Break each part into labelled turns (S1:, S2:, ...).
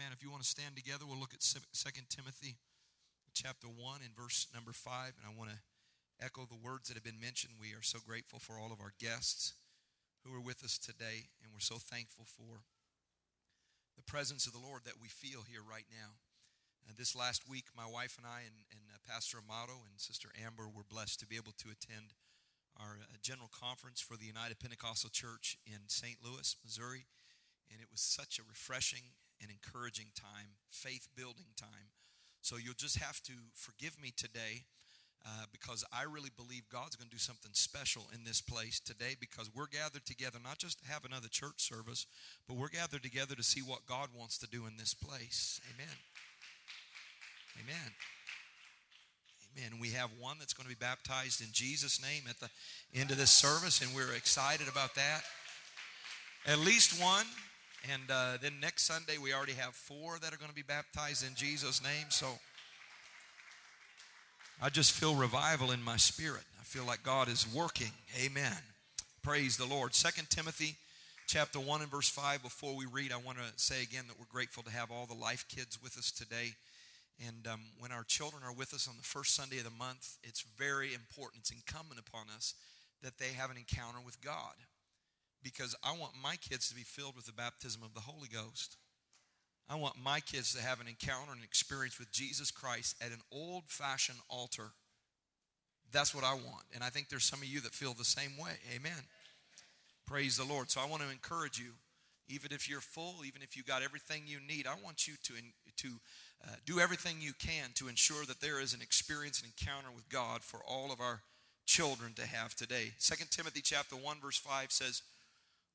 S1: Amen. If you want to stand together, we'll look at 2 Timothy chapter 1 and verse number 5. And I want to echo the words that have been mentioned. We are so grateful for all of our guests who are with us today, and we're so thankful for the presence of the Lord that we feel here right now. Uh, this last week, my wife and I and, and uh, Pastor Amato and Sister Amber were blessed to be able to attend our uh, general conference for the United Pentecostal Church in St. Louis, Missouri. And it was such a refreshing and encouraging time, faith building time. So you'll just have to forgive me today uh, because I really believe God's going to do something special in this place today because we're gathered together not just to have another church service, but we're gathered together to see what God wants to do in this place. Amen. Amen. Amen. We have one that's going to be baptized in Jesus' name at the end of this service, and we're excited about that. At least one. And uh, then next Sunday, we already have four that are going to be baptized in Jesus' name. So I just feel revival in my spirit. I feel like God is working. Amen. Praise the Lord. Second Timothy chapter 1 and verse 5. Before we read, I want to say again that we're grateful to have all the life kids with us today. And um, when our children are with us on the first Sunday of the month, it's very important, it's incumbent upon us that they have an encounter with God. Because I want my kids to be filled with the baptism of the Holy Ghost. I want my kids to have an encounter and experience with Jesus Christ at an old fashioned altar. That's what I want. And I think there's some of you that feel the same way. Amen. Praise the Lord. So I want to encourage you, even if you're full, even if you got everything you need, I want you to, to uh, do everything you can to ensure that there is an experience and encounter with God for all of our children to have today. 2 Timothy chapter 1 verse 5 says,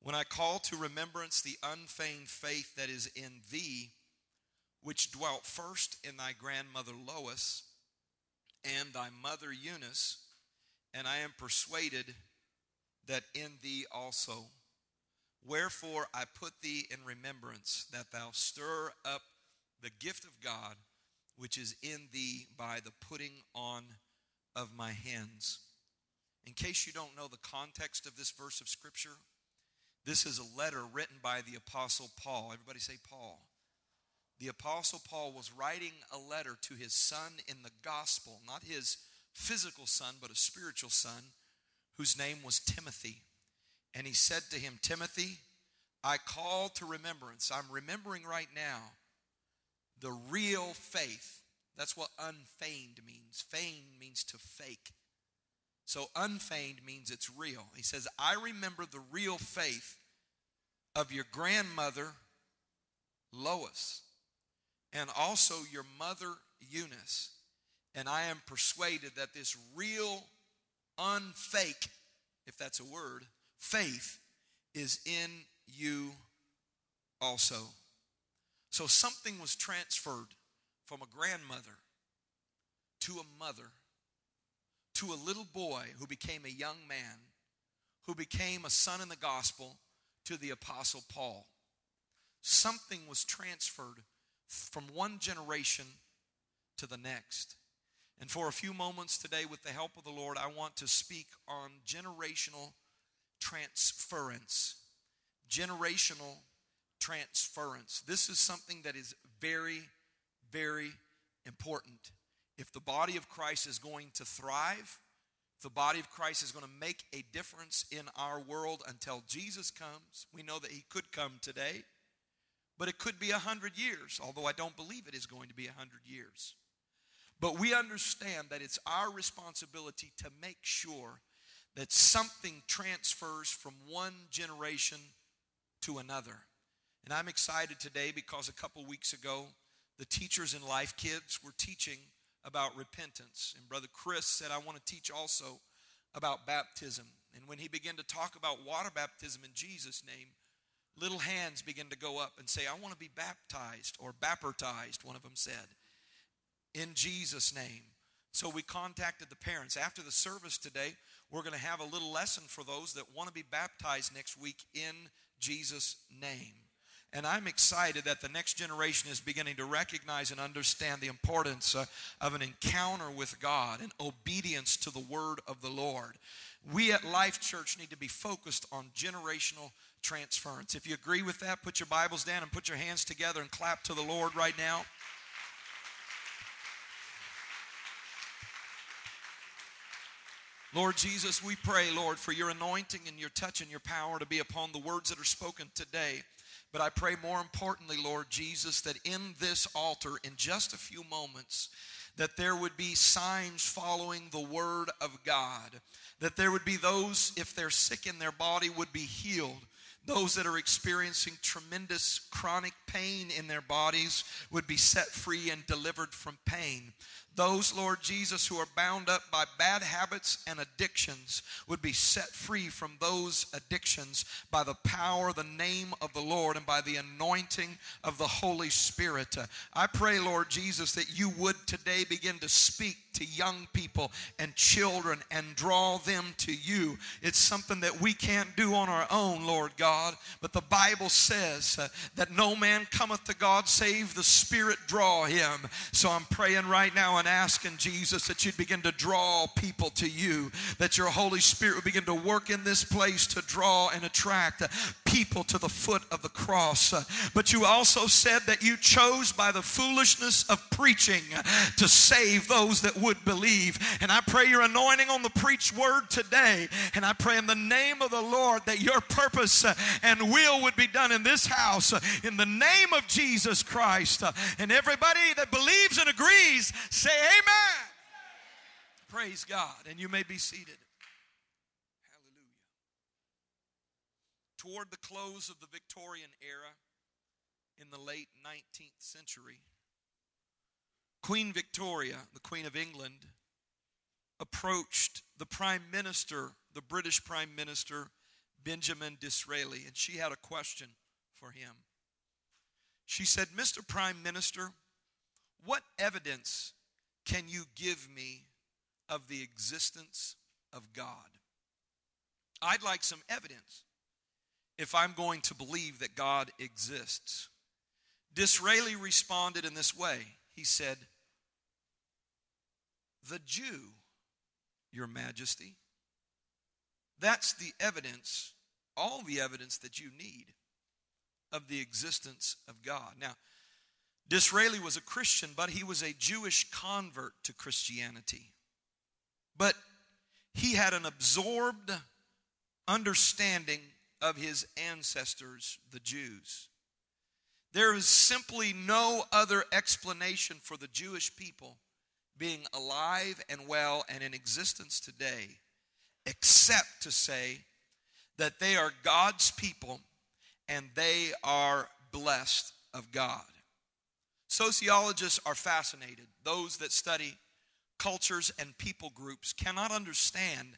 S1: "When I call to remembrance the unfeigned faith that is in thee, which dwelt first in thy grandmother Lois and thy mother Eunice, and I am persuaded that in thee also. Wherefore I put thee in remembrance that thou stir up the gift of God which is in thee by the putting on of my hands. In case you don't know the context of this verse of Scripture, this is a letter written by the Apostle Paul. Everybody say Paul. The Apostle Paul was writing a letter to his son in the gospel, not his physical son, but a spiritual son, whose name was Timothy. And he said to him, Timothy, I call to remembrance. I'm remembering right now the real faith. That's what unfeigned means. Feigned means to fake. So unfeigned means it's real. He says, I remember the real faith of your grandmother, Lois, and also your mother, Eunice. And I am persuaded that this real, unfake, if that's a word, faith is in you also. So something was transferred from a grandmother to a mother to a little boy who became a young man, who became a son in the gospel to the apostle Paul. Something was transferred from one generation to the next. And for a few moments today, with the help of the Lord, I want to speak on generational transference. Generational transference. This is something that is very, very important. If the body of Christ is going to thrive, if the body of Christ is going to make a difference in our world until Jesus comes, we know that he could come today, but it could be a hundred years, although I don't believe it is going to be a hundred years. But we understand that it's our responsibility to make sure that something transfers from one generation to another. And I'm excited today because a couple weeks ago, the teachers in Life Kids were teaching about repentance. And Brother Chris said, I want to teach also about baptism. And when he began to talk about water baptism in Jesus' name, little hands began to go up and say, I want to be baptized or baptized, one of them said, in Jesus' name. So we contacted the parents. After the service today, we're going to have a little lesson for those that want to be baptized next week in Jesus' name. And I'm excited that the next generation is beginning to recognize and understand the importance uh, of an encounter with God and obedience to the word of the Lord. We at Life Church need to be focused on generational transference. If you agree with that, put your Bibles down and put your hands together and clap to the Lord right now. Lord Jesus, we pray, Lord, for your anointing and your touch and your power to be upon the words that are spoken today. But I pray more importantly, Lord Jesus, that in this altar, in just a few moments, that there would be signs following the word of God. That there would be those, if they're sick in their body, would be healed. Those that are experiencing tremendous chronic pain in their bodies would be set free and delivered from pain. Those, Lord Jesus, who are bound up by bad habits and addictions would be set free from those addictions by the power, the name of the Lord, and by the anointing of the Holy Spirit. I pray, Lord Jesus, that you would today begin to speak to young people and children and draw them to you. It's something that we can't do on our own, Lord God, but the Bible says uh, that no man cometh to God save the Spirit draw him. So I'm praying right now and asking Jesus that you'd begin to draw people to you, that your Holy Spirit would begin to work in this place to draw and attract uh, people to the foot of the cross. Uh, but you also said that you chose by the foolishness of preaching uh, to save those that would believe. And I pray your anointing on the preached word today. And I pray in the name of the Lord that your purpose uh, and will would be done in this house uh, in the name of Jesus Christ. Uh, and everybody that believes and agrees, say amen. Praise God. And you may be seated. Hallelujah. Toward the close of the Victorian era in the late 19th century, Queen Victoria, the Queen of England, approached the Prime Minister, the British Prime Minister, Benjamin Disraeli, and she had a question for him. She said, Mr. Prime Minister, what evidence can you give me of the existence of God? I'd like some evidence if I'm going to believe that God exists. Disraeli responded in this way. He said, The Jew, Your Majesty. That's the evidence, all the evidence that you need of the existence of God. Now, Disraeli was a Christian, but he was a Jewish convert to Christianity. But he had an absorbed understanding of his ancestors, the Jews. There is simply no other explanation for the Jewish people being alive and well and in existence today except to say that they are God's people and they are blessed of God. Sociologists are fascinated. Those that study cultures and people groups cannot understand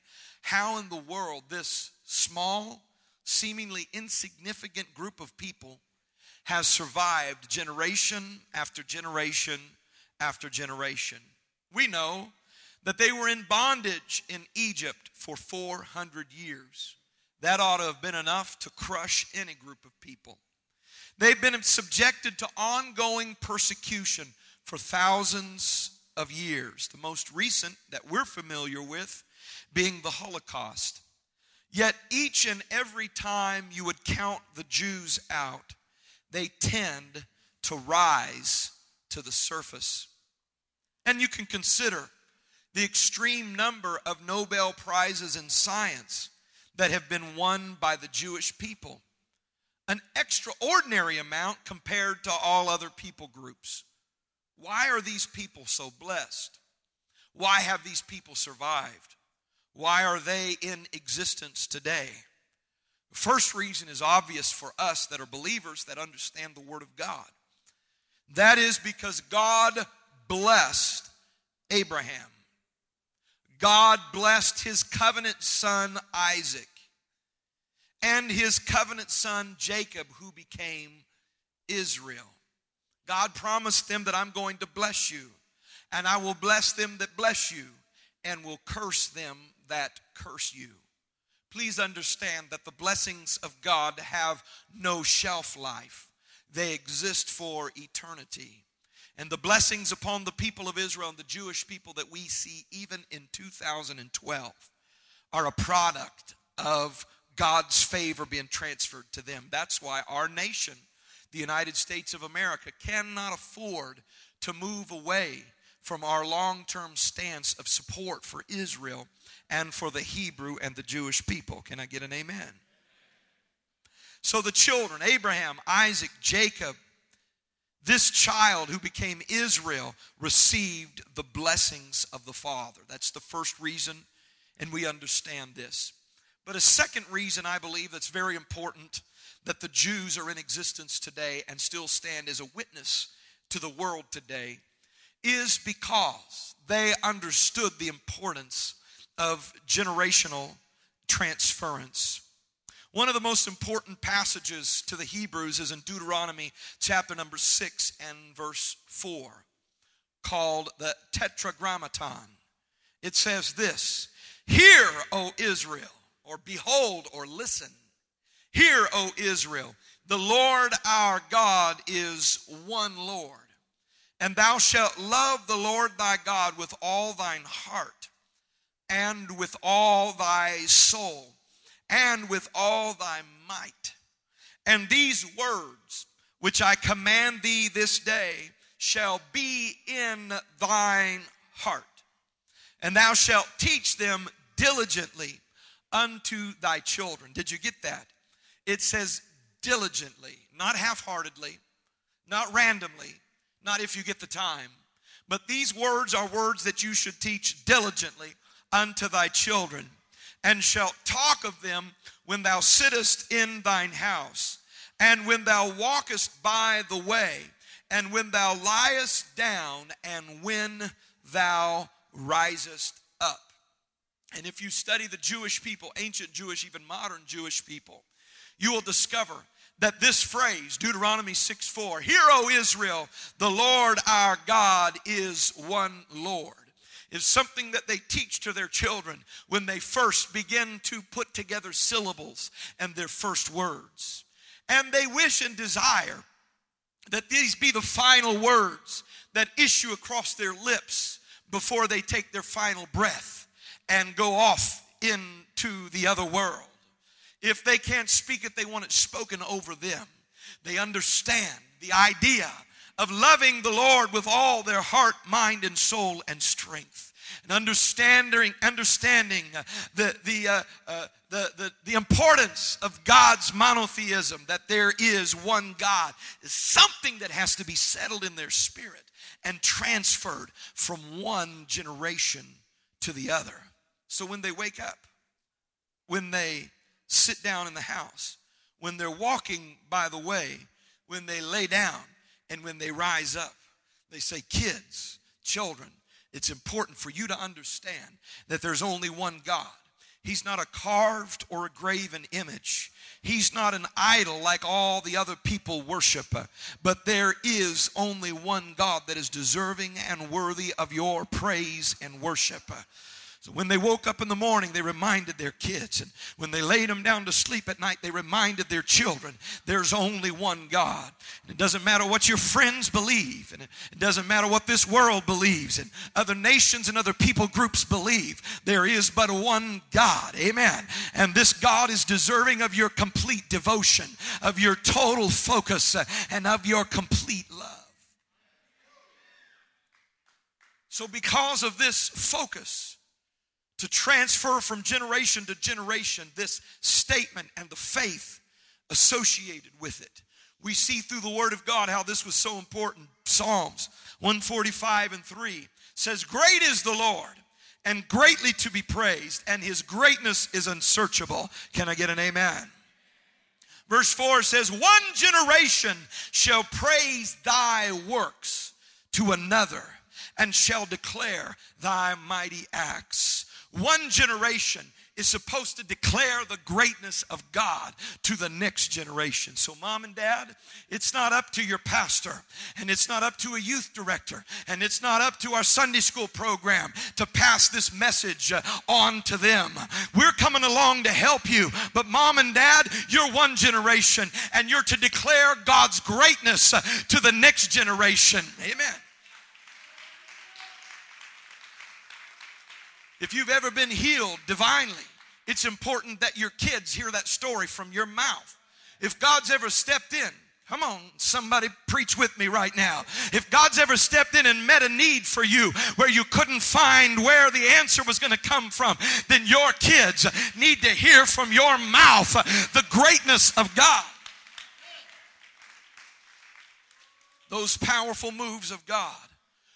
S1: how in the world this small, seemingly insignificant group of people has survived generation after generation after generation. We know that they were in bondage in Egypt for 400 years. That ought to have been enough to crush any group of people. They've been subjected to ongoing persecution for thousands of years. The most recent that we're familiar with being the Holocaust. Yet each and every time you would count the Jews out, they tend to rise to the surface. And you can consider the extreme number of Nobel Prizes in science that have been won by the Jewish people. An extraordinary amount compared to all other people groups. Why are these people so blessed? Why have these people survived? Why are they in existence today? The first reason is obvious for us that are believers that understand the Word of God. That is because God blessed Abraham. God blessed his covenant son Isaac and his covenant son Jacob, who became Israel. God promised them that I'm going to bless you, and I will bless them that bless you, and will curse them that curse you. Please understand that the blessings of God have no shelf life, they exist for eternity. And the blessings upon the people of Israel and the Jewish people that we see even in 2012 are a product of God's favor being transferred to them. That's why our nation, the United States of America, cannot afford to move away from our long term stance of support for Israel and for the Hebrew and the Jewish people. Can I get an amen? So the children, Abraham, Isaac, Jacob, this child who became Israel received the blessings of the Father. That's the first reason, and we understand this. But a second reason I believe that's very important that the Jews are in existence today and still stand as a witness to the world today is because they understood the importance of generational transference. One of the most important passages to the Hebrews is in Deuteronomy chapter number 6 and verse 4, called the Tetragrammaton. It says this Hear, O Israel, or behold, or listen. Hear, O Israel, the Lord our God is one Lord. And thou shalt love the Lord thy God with all thine heart, and with all thy soul, and with all thy might. And these words which I command thee this day shall be in thine heart, and thou shalt teach them diligently unto thy children. Did you get that? It says diligently, not half heartedly, not randomly not if you get the time. But these words are words that you should teach diligently unto thy children, and shalt talk of them when thou sittest in thine house, and when thou walkest by the way, and when thou liest down, and when thou risest up. And if you study the Jewish people, ancient Jewish, even modern Jewish people, you will discover that this phrase, Deuteronomy 6 4, Hear, O Israel, the Lord our God is one Lord, is something that they teach to their children when they first begin to put together syllables and their first words. And they wish and desire that these be the final words that issue across their lips before they take their final breath and go off into the other world. If they can't speak it, they want it spoken over them. They understand the idea of loving the Lord with all their heart, mind, and soul and strength. And understanding, understanding the, the, uh, uh, the, the, the importance of God's monotheism, that there is one God, is something that has to be settled in their spirit and transferred from one generation to the other. So when they wake up, when they sit down in the house, when they're walking by the way, when they lay down, and when they rise up. They say, Kids, children, it's important for you to understand that there's only one God. He's not a carved or a graven image. He's not an idol like all the other people worship. But there is only one God that is deserving and worthy of your praise and worship. So when they woke up in the morning, they reminded their kids. And when they laid them down to sleep at night, they reminded their children there's only one God. And it doesn't matter what your friends believe, and it doesn't matter what this world believes, and other nations and other people groups believe. There is but one God. Amen. And this God is deserving of your complete devotion, of your total focus, uh, and of your complete love. So, because of this focus, to transfer from generation to generation this statement and the faith associated with it. We see through the Word of God how this was so important. Psalms 145 and 3 says, Great is the Lord and greatly to be praised, and his greatness is unsearchable. Can I get an amen? Verse 4 says, One generation shall praise thy works to another and shall declare thy mighty acts. One generation is supposed to declare the greatness of God to the next generation. So, mom and dad, it's not up to your pastor, and it's not up to a youth director, and it's not up to our Sunday school program to pass this message uh, on to them. We're coming along to help you, but mom and dad, you're one generation, and you're to declare God's greatness uh, to the next generation. Amen. If you've ever been healed divinely, it's important that your kids hear that story from your mouth. If God's ever stepped in, Come on, somebody preach with me right now. If God's ever stepped in and met a need for you where you couldn't find where the answer was going to come from, then your kids need to hear from your mouth the greatness of God. Those powerful moves of God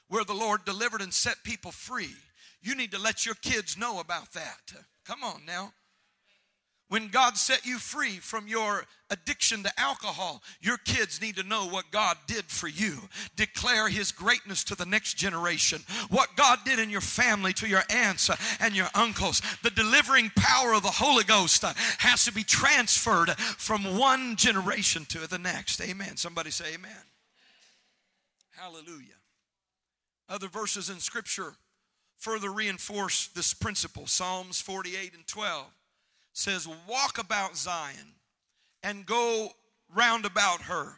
S1: where the Lord delivered and set people free. You need to let your kids know about that. Come on now. When God set you free from your addiction to alcohol, your kids need to know what God did for you. Declare His greatness to the next generation. What God did in your family to your aunts and your uncles. The delivering power of the Holy Ghost has to be transferred from one generation to the next. Amen. Somebody say amen. Hallelujah. Other verses in Scripture further reinforce this principle. Psalms 48 and 12 says, Walk about Zion and go round about her.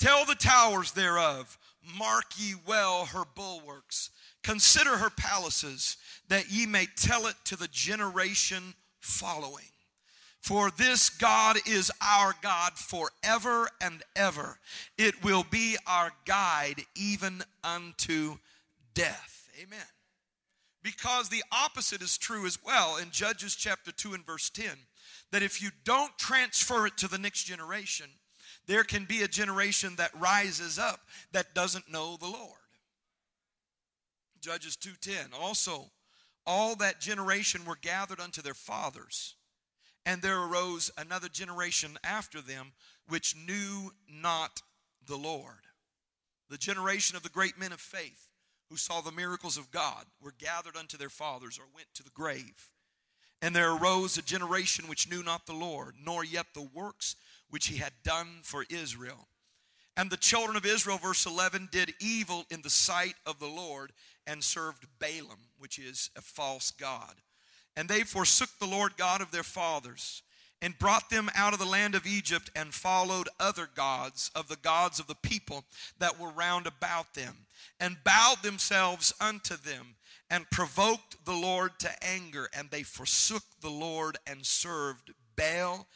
S1: Tell the towers thereof, mark ye well her bulwarks. Consider her palaces, that ye may tell it to the generation following. For this God is our God forever and ever. It will be our guide even unto death. Amen. Because the opposite is true as well in Judges chapter 2 and verse 10 that if you don't transfer it to the next generation, there can be a generation that rises up that doesn't know the Lord. Judges 2:10 also all that generation were gathered unto their fathers and there arose another generation after them which knew not the Lord. The generation of the great men of faith who saw the miracles of God were gathered unto their fathers or went to the grave. And there arose a generation which knew not the Lord, nor yet the works which he had done for Israel. And the children of Israel, verse 11, did evil in the sight of the Lord and served Baalim, which is a false God. And they forsook the Lord God of their fathers and brought them out of the land of Egypt and followed other gods of the gods of the people that were round about them and bowed themselves unto them and provoked the Lord to anger and they forsook the Lord and served Baal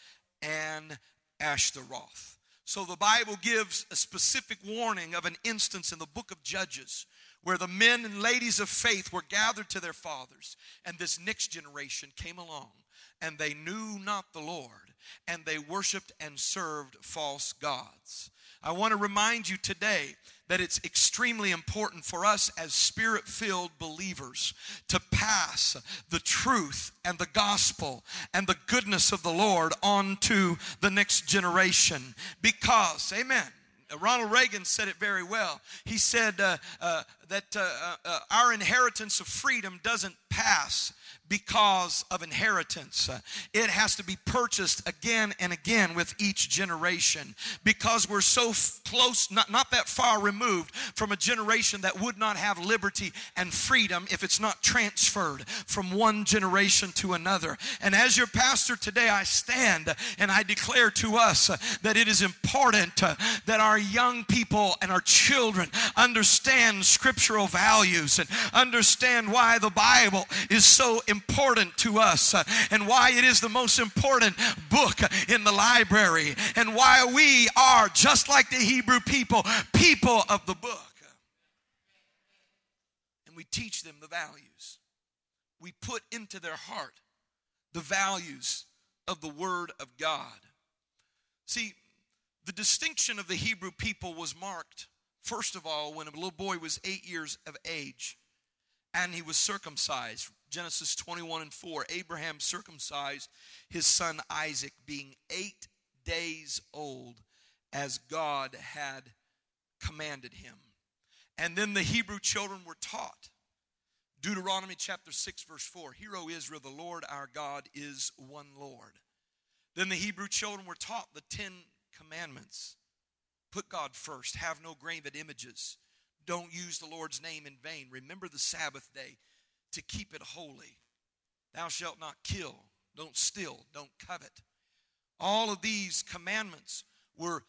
S1: and Ashtaroth. So the Bible gives a specific warning of an instance in the book of Judges where the men and ladies of faith were gathered to their fathers and this next generation came along and they knew not the Lord, and they worshiped and served false gods. I want to remind you today that it's extremely important for us as spirit filled believers to pass the truth and the gospel and the goodness of the Lord on to the next generation. Because, amen. Ronald Reagan said it very well. He said uh, uh, that uh, uh, uh our inheritance of freedom doesn't pass because of inheritance. It has to be purchased again and again with each generation because we're so close, not, not that far removed from a generation that would not have liberty and freedom if it's not transferred from one generation to another. And as your pastor today, I stand and I declare to us that it is important that our young people and our children understand scriptural values and understand why the Bible is so important to us uh, and why it is the most important book in the library and why we are, just like the Hebrew people, people of the book. And we teach them the values. We put into their heart the values of the Word of God. See, the distinction of the Hebrew people was marked, first of all, when a little boy was eight years of age and he was circumcised. Genesis 21 and 4. Abraham circumcised his son Isaac, being eight days old, as God had commanded him. And then the Hebrew children were taught. Deuteronomy chapter 6, verse 4 Hear, O Israel, the Lord our God is one Lord. Then the Hebrew children were taught the Ten Commandments. Put God first, have no graven images don't use the Lord's name in vain. Remember the Sabbath day to keep it holy. Thou shalt not kill. Don't steal. Don't covet. All of these commandments were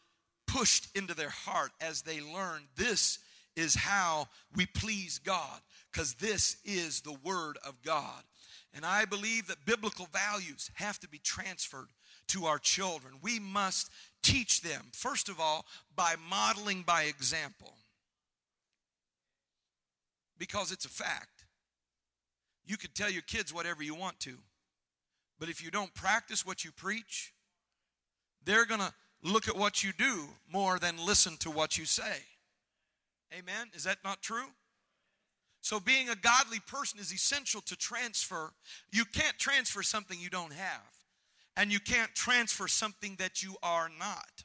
S1: pushed into their heart as they learned this is how we please God, because this is the Word of God. And I believe that biblical values have to be transferred to our children. We must teach them, first of all, by modeling by example. Because it's a fact. You could tell your kids whatever you want to, but if you don't practice what you preach, they're going to look at what you do more than listen to what you say. Amen? Is that not true? So, being a godly person is essential to transfer. You can't transfer something you don't have, and you can't transfer something that you are not.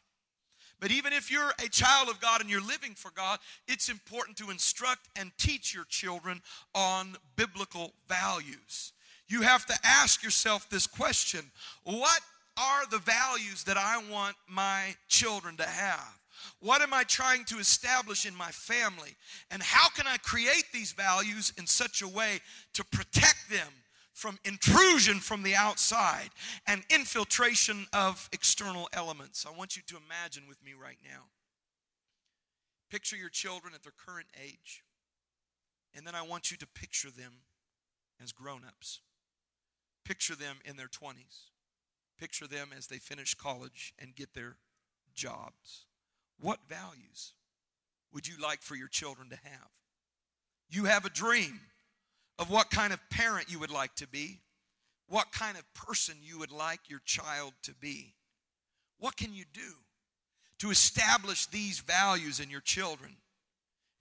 S1: But even if you're a child of God and you're living for God, it's important to instruct and teach your children on biblical values. You have to ask yourself this question What are the values that I want my children to have? What am I trying to establish in my family? And how can I create these values in such a way to protect them from intrusion from the outside and infiltration of external elements? I want you to imagine with me right now. Picture your children at their current age, and then I want you to picture them as grown ups. Picture them in their 20s. Picture them as they finish college and get their jobs. What values would you like for your children to have? You have a dream of what kind of parent you would like to be, what kind of person you would like your child to be. What can you do to establish these values in your children?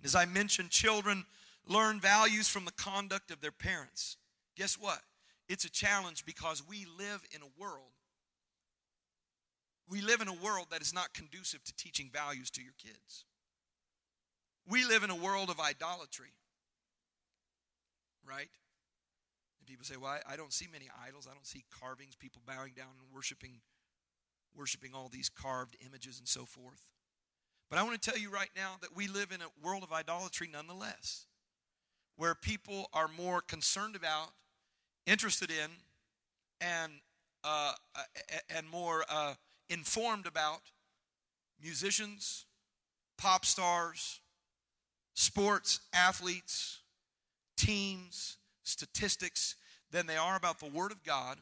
S1: as I mentioned, children learn values from the conduct of their parents. Guess what? It's a challenge because we live in a world we live in a world that is not conducive to teaching values to your kids. We live in a world of idolatry, right? And people say, well, I, I don't see many idols. I don't see carvings, people bowing down and worshiping, worshiping all these carved images and so forth. But I want to tell you right now that we live in a world of idolatry nonetheless, where people are more concerned about, interested in, and uh, and more uh, informed about musicians, pop stars, sports athletes, teams, statistics than they are about the Word of God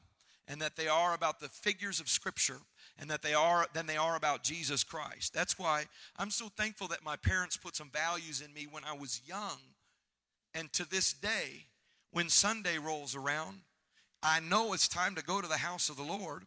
S1: and that they are about the figures of Scripture and that they are than they are about Jesus Christ. That's why I'm so thankful that my parents put some values in me when I was young. And to this day, when Sunday rolls around, I know it's time to go to the house of the Lord.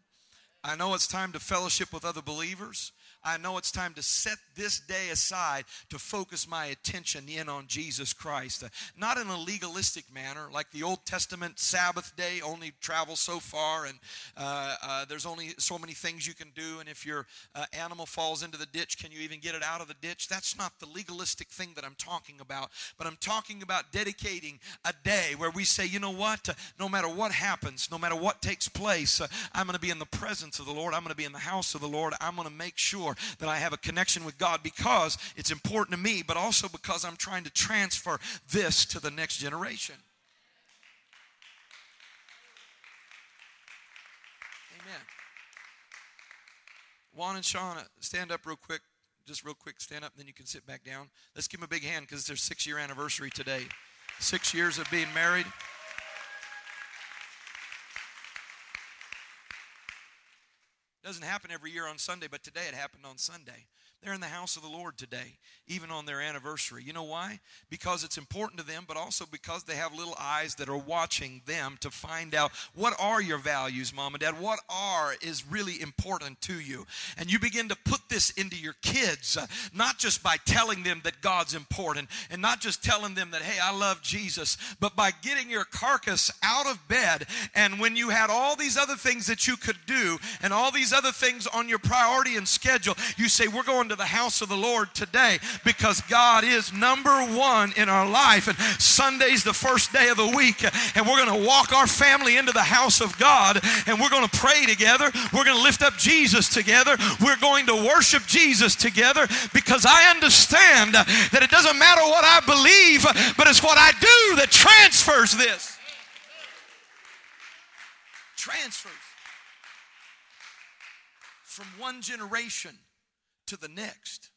S1: I know it's time to fellowship with other believers. I know it's time to set this day aside to focus my attention in on Jesus Christ. Uh, not in a legalistic manner, like the Old Testament Sabbath day only travels so far, and uh, uh, there's only so many things you can do. And if your uh, animal falls into the ditch, can you even get it out of the ditch? That's not the legalistic thing that I'm talking about. But I'm talking about dedicating a day where we say, you know what? Uh, no matter what happens, no matter what takes place, uh, I'm going to be in the presence of the Lord. I'm going to be in the house of the Lord. I'm going to make sure that I have a connection with God because it's important to me, but also because I'm trying to transfer this to the next generation. Amen. Juan and Shauna, stand up real quick. Just real quick, stand up, and then you can sit back down. Let's give them a big hand because it's their six year anniversary today. Six years of being married. Doesn't happen every year on Sunday, but today it happened on Sunday. They're in the house of the Lord today, even on their anniversary. You know why? Because it's important to them, but also because they have little eyes that are watching them to find out what are your values, mom and dad? What are is really important to you? And you begin to put this into your kids, uh, not just by telling them that God's important and not just telling them that, hey, I love Jesus, but by getting your carcass out of bed. And when you had all these other things that you could do and all these other things on your priority and schedule, you say, we're going to the house of the Lord today because God is number one in our life. And Sunday's the first day of the week, and we're going to walk our family into the house of God and we're going to pray together. We're going to lift up Jesus together. We're going to worship Jesus together because I understand that it doesn't matter what I believe, but it's what I do that transfers this. Transfers from one generation to the next.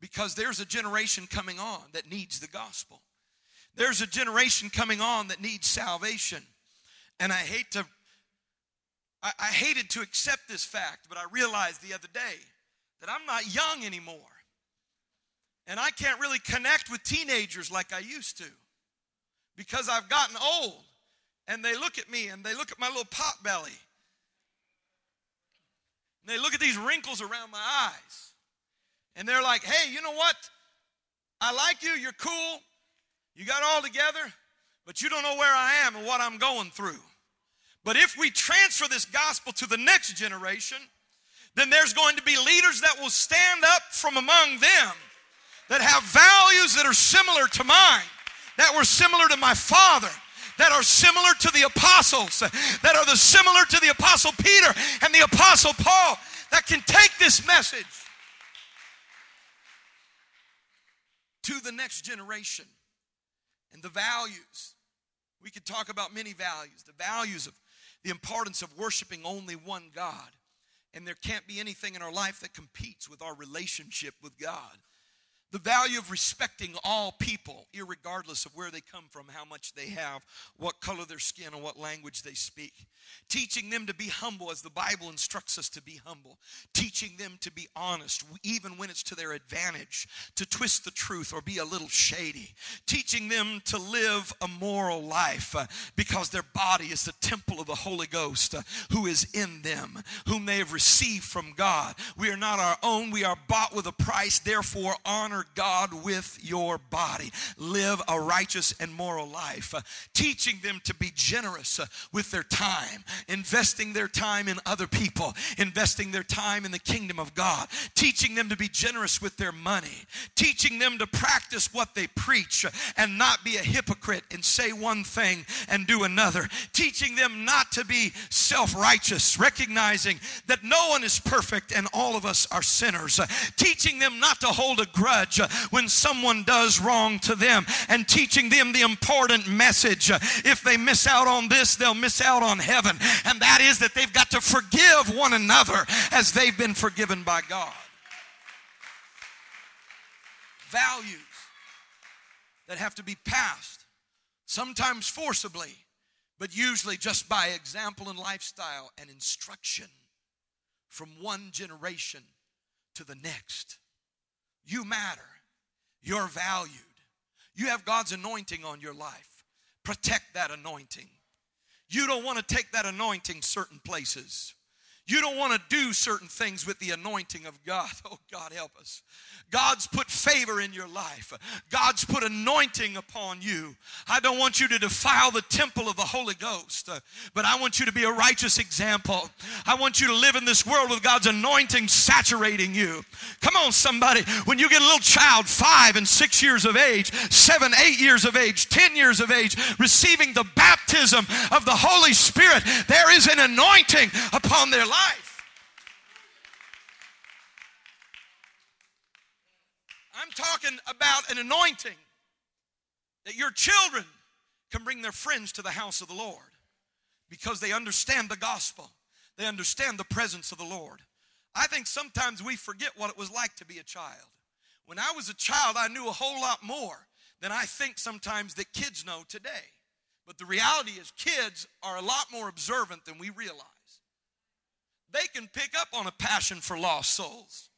S1: Because there's a generation coming on that needs the gospel. There's a generation coming on that needs salvation. And I hate to, I, I hated to accept this fact, but I realized the other day that I'm not young anymore. And I can't really connect with teenagers like I used to because I've gotten old. And they look at me and they look at my little pot belly. And they look at these wrinkles around my eyes. And they're like, hey, you know what? I like you. You're cool. You got all together, but you don't know where I am and what I'm going through. But if we transfer this gospel to the next generation, then there's going to be leaders that will stand up from among them that have values that are similar to mine, that were similar to my father, that are similar to the apostles, that are the similar to the apostle Peter and the apostle Paul, that can take this message to the next generation and the values. We could talk about many values, the values of the importance of worshiping only one God. And there can't be anything in our life that competes with our relationship with God the value of respecting all people, regardless of where they come from, how much they have, what color their skin, or what language they speak. Teaching them to be humble as the Bible instructs us to be humble. Teaching them to be honest, even when it's to their advantage, to twist the truth or be a little shady. Teaching them to live a moral life uh, because their body is the temple of the Holy Ghost uh, who is in them, whom they have received from God. We are not our own, we are bought with a price, therefore, honor God with your body. Live a righteous and moral life. Uh, teaching them to be generous uh, with their time, investing their time in other people, investing their time in the kingdom of God. Teaching them to be generous with their money. Teaching them to practice what they preach uh, and not be a hypocrite and say one thing and do another. Teaching them not to be self righteous, recognizing that no one is perfect and all of us are sinners. Teaching them not to hold a grudge judge uh, when someone does wrong to them and teaching them the important message. Uh, if they miss out on this, they'll miss out on heaven. And that is that they've got to forgive one another as they've been forgiven by God. Values that have to be passed, sometimes forcibly, but usually just by example and lifestyle and instruction from one generation to the next. You matter. You're valued. You have God's anointing on your life. Protect that anointing. You don't want to take that anointing certain places. You don't want to do certain things with the anointing of God. Oh, God, help us. God's put favor in your life. God's put anointing upon you. I don't want you to defile the temple of the Holy Ghost, uh, but I want you to be a righteous example. I want you to live in this world with God's anointing saturating you. Come on, somebody. When you get a little child, five and six years of age, seven, eight years of age, ten years of age, receiving the baptism of the Holy Spirit, there is an anointing upon their. I'm talking about an anointing that your children can bring their friends to the house of the Lord because they understand the gospel. They understand the presence of the Lord. I think sometimes we forget what it was like to be a child. When I was a child, I knew a whole lot more than I think sometimes that kids know today. But the reality is, kids are a lot more observant than we realize. They can pick up on a passion for lost souls.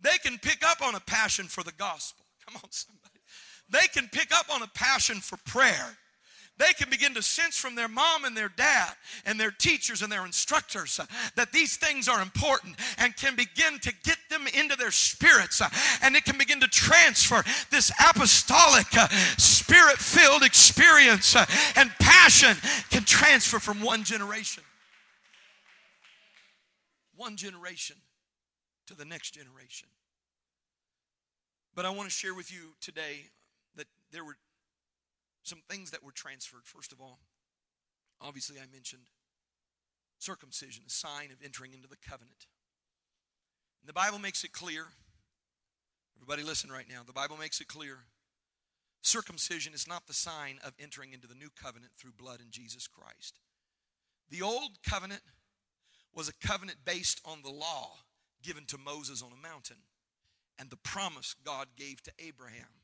S1: They can pick up on a passion for the gospel. Come on, somebody. They can pick up on a passion for prayer. They can begin to sense from their mom and their dad and their teachers and their instructors that these things are important and can begin to get them into their spirits. Uh, and it can begin to transfer this apostolic, uh, spirit filled experience uh, and passion can transfer from one generation. One generation to the next generation. But I want to share with you today that there were some things that were transferred. First of all, obviously, I mentioned circumcision, a sign of entering into the covenant. And the Bible makes it clear. Everybody, listen right now. The Bible makes it clear. Circumcision is not the sign of entering into the new covenant through blood in Jesus Christ. The old covenant was a covenant based on the law given to Moses on a mountain, and the promise God gave to Abraham,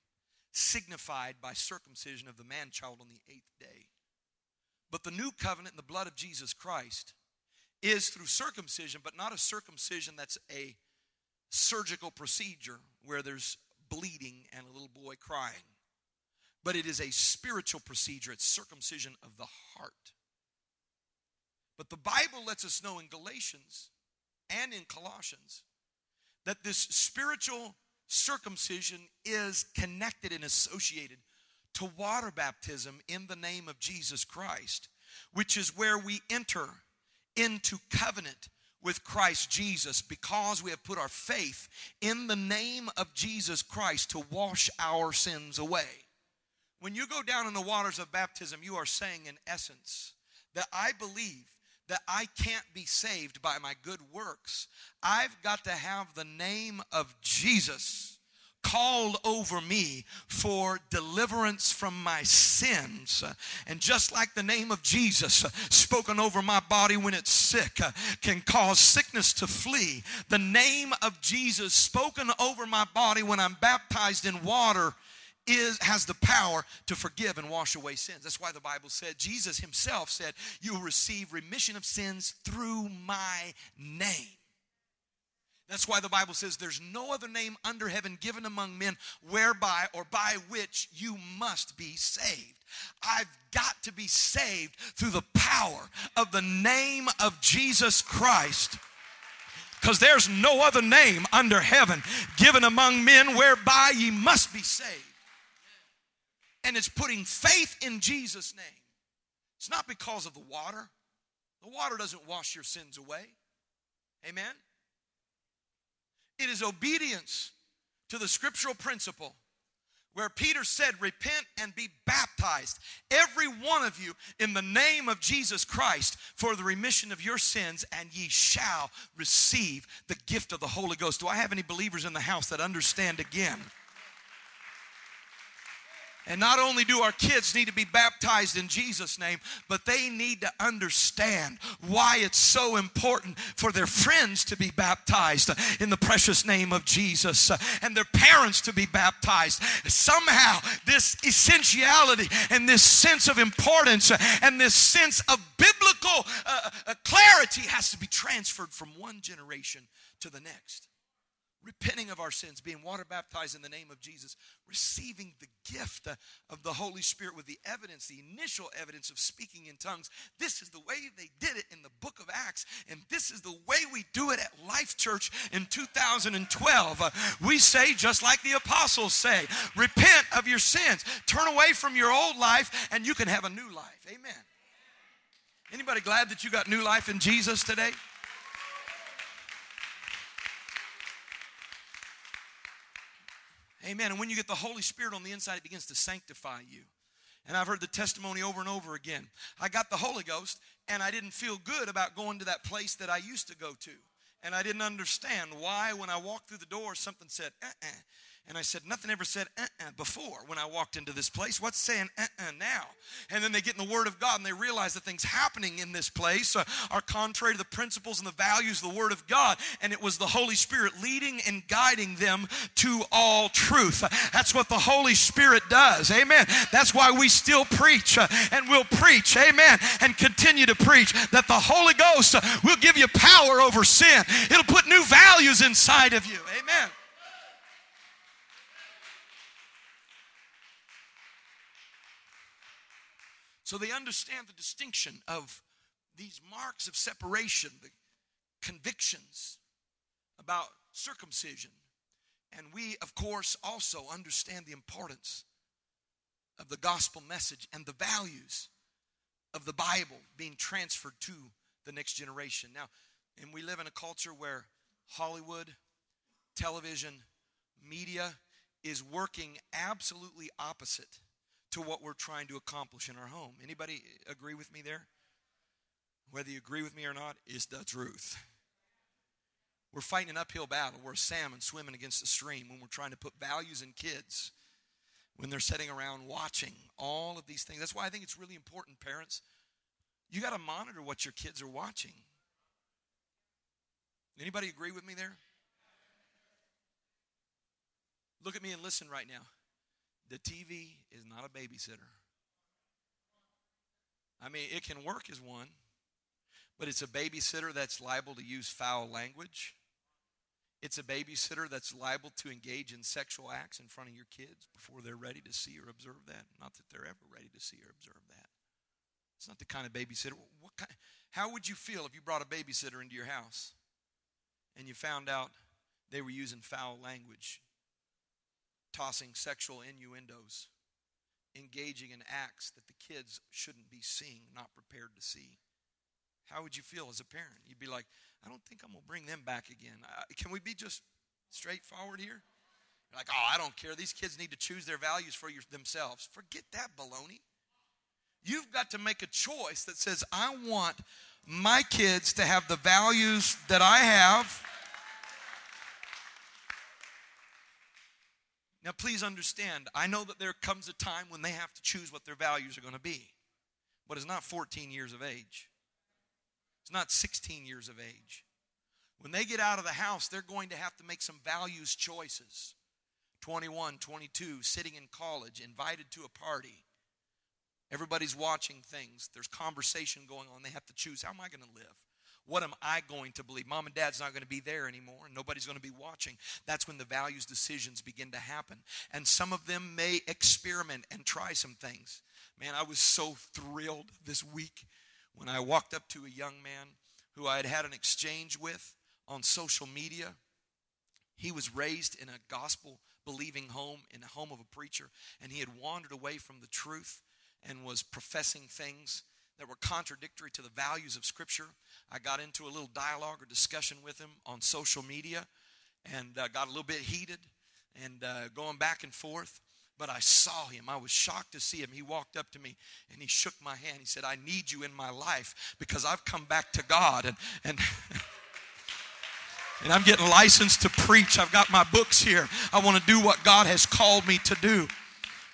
S1: signified by circumcision of the man child on the eighth day. But the new covenant in the blood of Jesus Christ is through circumcision, but not a circumcision that's a surgical procedure where there's bleeding and a little boy crying. But it is a spiritual procedure, it's circumcision of the heart. But the Bible lets us know in Galatians and in Colossians that this spiritual circumcision is connected and associated to water baptism in the name of Jesus Christ, which is where we enter into covenant with Christ Jesus because we have put our faith in the name of Jesus Christ to wash our sins away. When you go down in the waters of baptism, you are saying, in essence, that I believe that I can't be saved by my good works. I've got to have the name of Jesus called over me for deliverance from my sins. And just like the name of Jesus spoken over my body when it's sick uh, can cause sickness to flee, the name of Jesus spoken over my body when I'm baptized in water is has the power to forgive and wash away sins. That's why the Bible said Jesus himself said, "You will receive remission of sins through my name." That's why the Bible says there's no other name under heaven given among men whereby or by which you must be saved. I've got to be saved through the power of the name of Jesus Christ. Because there's no other name under heaven given among men whereby ye must be saved. And it's putting faith in Jesus' name. It's not because of the water. The water doesn't wash your sins away. Amen? It is obedience to the scriptural principle where Peter said, Repent and be baptized, every one of you, in the name of Jesus Christ for the remission of your sins, and ye shall receive the gift of the Holy Ghost. Do I have any believers in the house that understand again? And not only do our kids need to be baptized in Jesus' name, but they need to understand why it's so important for their friends to be baptized in the precious name of Jesus and their parents to be baptized. Somehow, this essentiality and this sense of importance and this sense of biblical uh, uh clarity has to be transferred from one generation to the next repenting of our sins, being water baptized in the name of Jesus, receiving the gift of the Holy Spirit with the evidence, the initial evidence of speaking in tongues. This is the way they did it in the book of Acts, and this is the way we do it at Life Church in 2012. Uh, we say, just like the apostles say, repent of your sins, turn away from your old life, and you can have a new life. Amen. Anybody glad that you got new life in Jesus today? Amen. And when you get the Holy Spirit on the inside, it begins to sanctify you. And I've heard the testimony over and over again. I got the Holy Ghost, and I didn't feel good about going to that place that I used to go to. And I didn't understand why, when I walked through the door, something said, uh uh and I said, nothing ever said uh-uh before when I walked into this place. What's saying uh-uh now? And then they get in the Word of God and they realize that things happening in this place are contrary to the principles and the values of the Word of God. And it was the Holy Spirit leading and guiding them to all truth. That's what the Holy Spirit does. Amen. That's why we still preach uh, and will preach. Amen. And continue to preach that the Holy Ghost will give you power over sin. It'll put new values inside of you. Amen. So they understand the distinction of these marks of separation, the convictions about circumcision. And we, of course, also understand the importance of the gospel message and the values of the Bible being transferred to the next generation. Now, and we live in a culture where Hollywood, television, media is working absolutely opposite to what we're trying to accomplish in our home. Anybody agree with me there? Whether you agree with me or not, is the truth. We're fighting an uphill battle. We're a salmon swimming against the stream when we're trying to put values in kids when they're sitting around watching all of these things. That's why I think it's really important, parents. You got to monitor what your kids are watching. Anybody agree with me there? Look at me and listen right now. The TV is not a babysitter. I mean, it can work as one, but it's a babysitter that's liable to use foul language. It's a babysitter that's liable to engage in sexual acts in front of your kids before they're ready to see or observe that. Not that they're ever ready to see or observe that. It's not the kind of babysitter. What kind, how would you feel if you brought a babysitter into your house and you found out they were using foul language, tossing sexual innuendos, engaging in acts that the kids shouldn't be seeing, not prepared to see? How would you feel as a parent? You'd be like, I don't think I'm going to bring them back again. Can we be just straightforward here? You're like, oh, I don't care. These kids need to choose their values for your, themselves. Forget that baloney. You've got to make a choice that says, I want my kids to have the values that I have. Now, please understand, I know that there comes a time when they have to choose what their values are going to be, but it's not 14 years of age. It's not 16 years of age. When they get out of the house, they're going to have to make some values choices. 21, 22, sitting in college, invited to a party. Everybody's watching things. There's conversation going on. They have to choose how am I going to live? What am I going to believe? Mom and dad's not going to be there anymore, nobody's going to be watching. That's when the values decisions begin to happen. And some of them may experiment and try some things. Man, I was so thrilled this week when I walked up to a young man who I had had an exchange with on social media. He was raised in a gospel believing home, in the home of a preacher, and he had wandered away from the truth and was professing things that were contradictory to the values of Scripture. I got into a little dialogue or discussion with him on social media and uh, got a little bit heated and uh, going back and forth but I saw him. I was shocked to see him. He walked up to me and he shook my hand. He said, I need you in my life because I've come back to God and and and I'm getting licensed to preach. I've got my books here. I want to do what God has called me to do.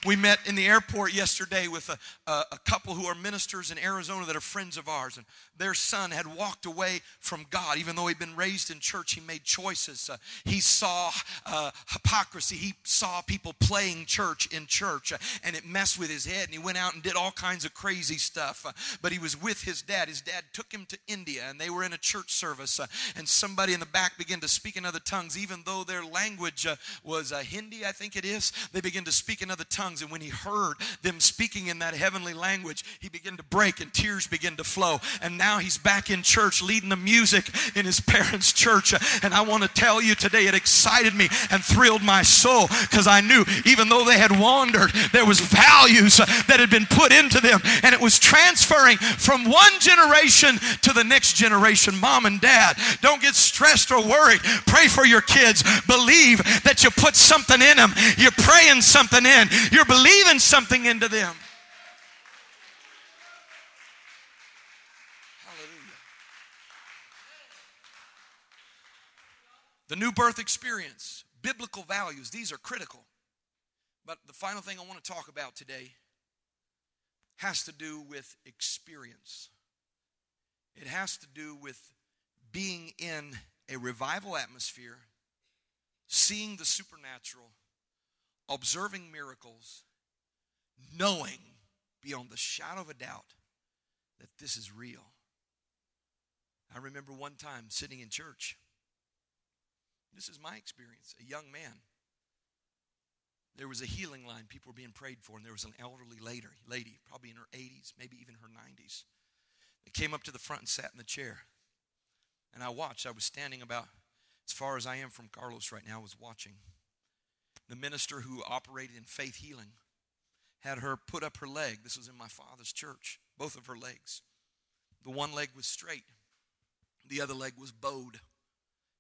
S1: We met in the airport yesterday with a, a, a, couple who are ministers in Arizona that are friends of ours, and their son had walked away from God. Even though he'd been raised in church, he made choices. Uh, he saw uh, hypocrisy. He saw people playing church in church, uh, and it messed with his head, and he went out and did all kinds of crazy stuff. Uh, but he was with his dad. His dad took him to India, and they were in a church service, uh, and somebody in the back began to speak in other tongues, even though their language uh, was Hindi, I think it is. They began to speak in other tongues tongues. And when he heard them speaking in that heavenly language, he began to break and tears began to flow. And now he's back in church leading the music in his parents' church. And I want to tell you today, it excited me and thrilled my soul because I knew even though they had wandered, there was values that had been put into them and it was transferring from one generation to the next generation. Mom and dad, don't get stressed or worried. Pray for your kids. Believe that you put something in them. You're praying something in. You're you're believing something into them. Hallelujah. The new birth experience, biblical values, these are critical. But the final thing I want to talk about today has to do with experience. It has to do with being in a revival atmosphere, seeing the supernatural, observing miracles, knowing beyond the shadow of a doubt that this is real. I remember one time sitting in church. This is my experience. A young man. There was a healing line. People were being prayed for, and there was an elderly lady, lady, probably in her 80s, maybe even her 90s. They came up to the front and sat in the chair. And I watched. I was standing about as far as I am from Carlos right now, I was watching the minister who operated in faith healing had her put up her leg. This was in my father's church, both of her legs. The one leg was straight, the other leg was bowed.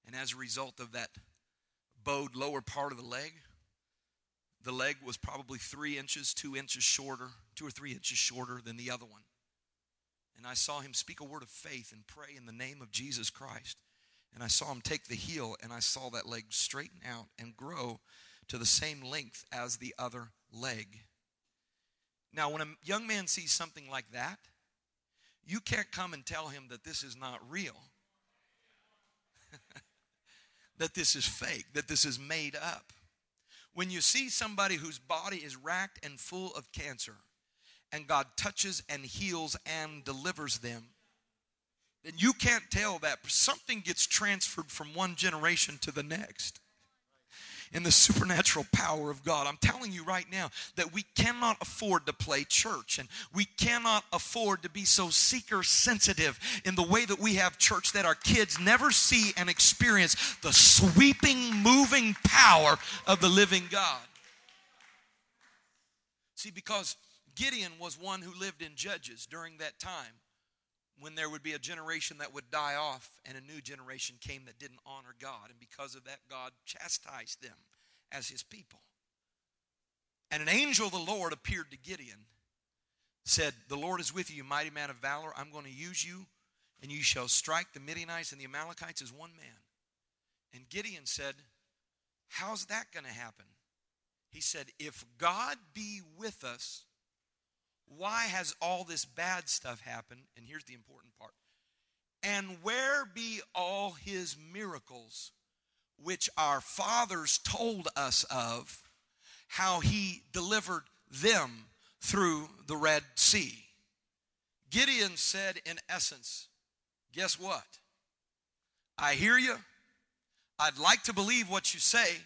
S1: And as a result of that bowed lower part of the leg, the leg was probably three inches, two inches shorter, two or three inches shorter than the other one. And I saw him speak a word of faith and pray in the name of Jesus Christ. And I saw him take the heel and I saw that leg straighten out and grow to the same length as the other leg. Now, when a young man sees something like that, you can't come and tell him that this is not real, that this is fake, that this is made up. When you see somebody whose body is racked and full of cancer, and God touches and heals and delivers them, then you can't tell that something gets transferred from one generation to the next in the supernatural power of God. I'm telling you right now that we cannot afford to play church and we cannot afford to be so seeker sensitive in the way that we have church that our kids never see and experience the sweeping, moving power of the living God. See, because Gideon was one who lived in Judges during that time when there would be a generation that would die off and a new generation came that didn't honor God. And because of that, God chastised them as his people. And an angel of the Lord appeared to Gideon, said, The Lord is with you, mighty man of valor. I'm going to use you, and you shall strike the Midianites and the Amalekites as one man. And Gideon said, How's that going to happen? He said, If God be with us, why has all this bad stuff happened? And here's the important part. And where be all his miracles, which our fathers told us of, how he delivered them through the Red Sea? Gideon said, in essence, guess what? I hear you. I'd like to believe what you say.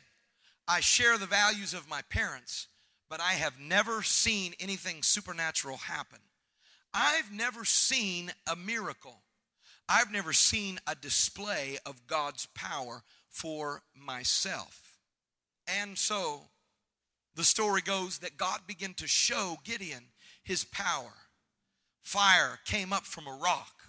S1: I share the values of my parents but I have never seen anything supernatural happen. I've never seen a miracle. I've never seen a display of God's power for myself. And so the story goes that God began to show Gideon his power. Fire came up from a rock.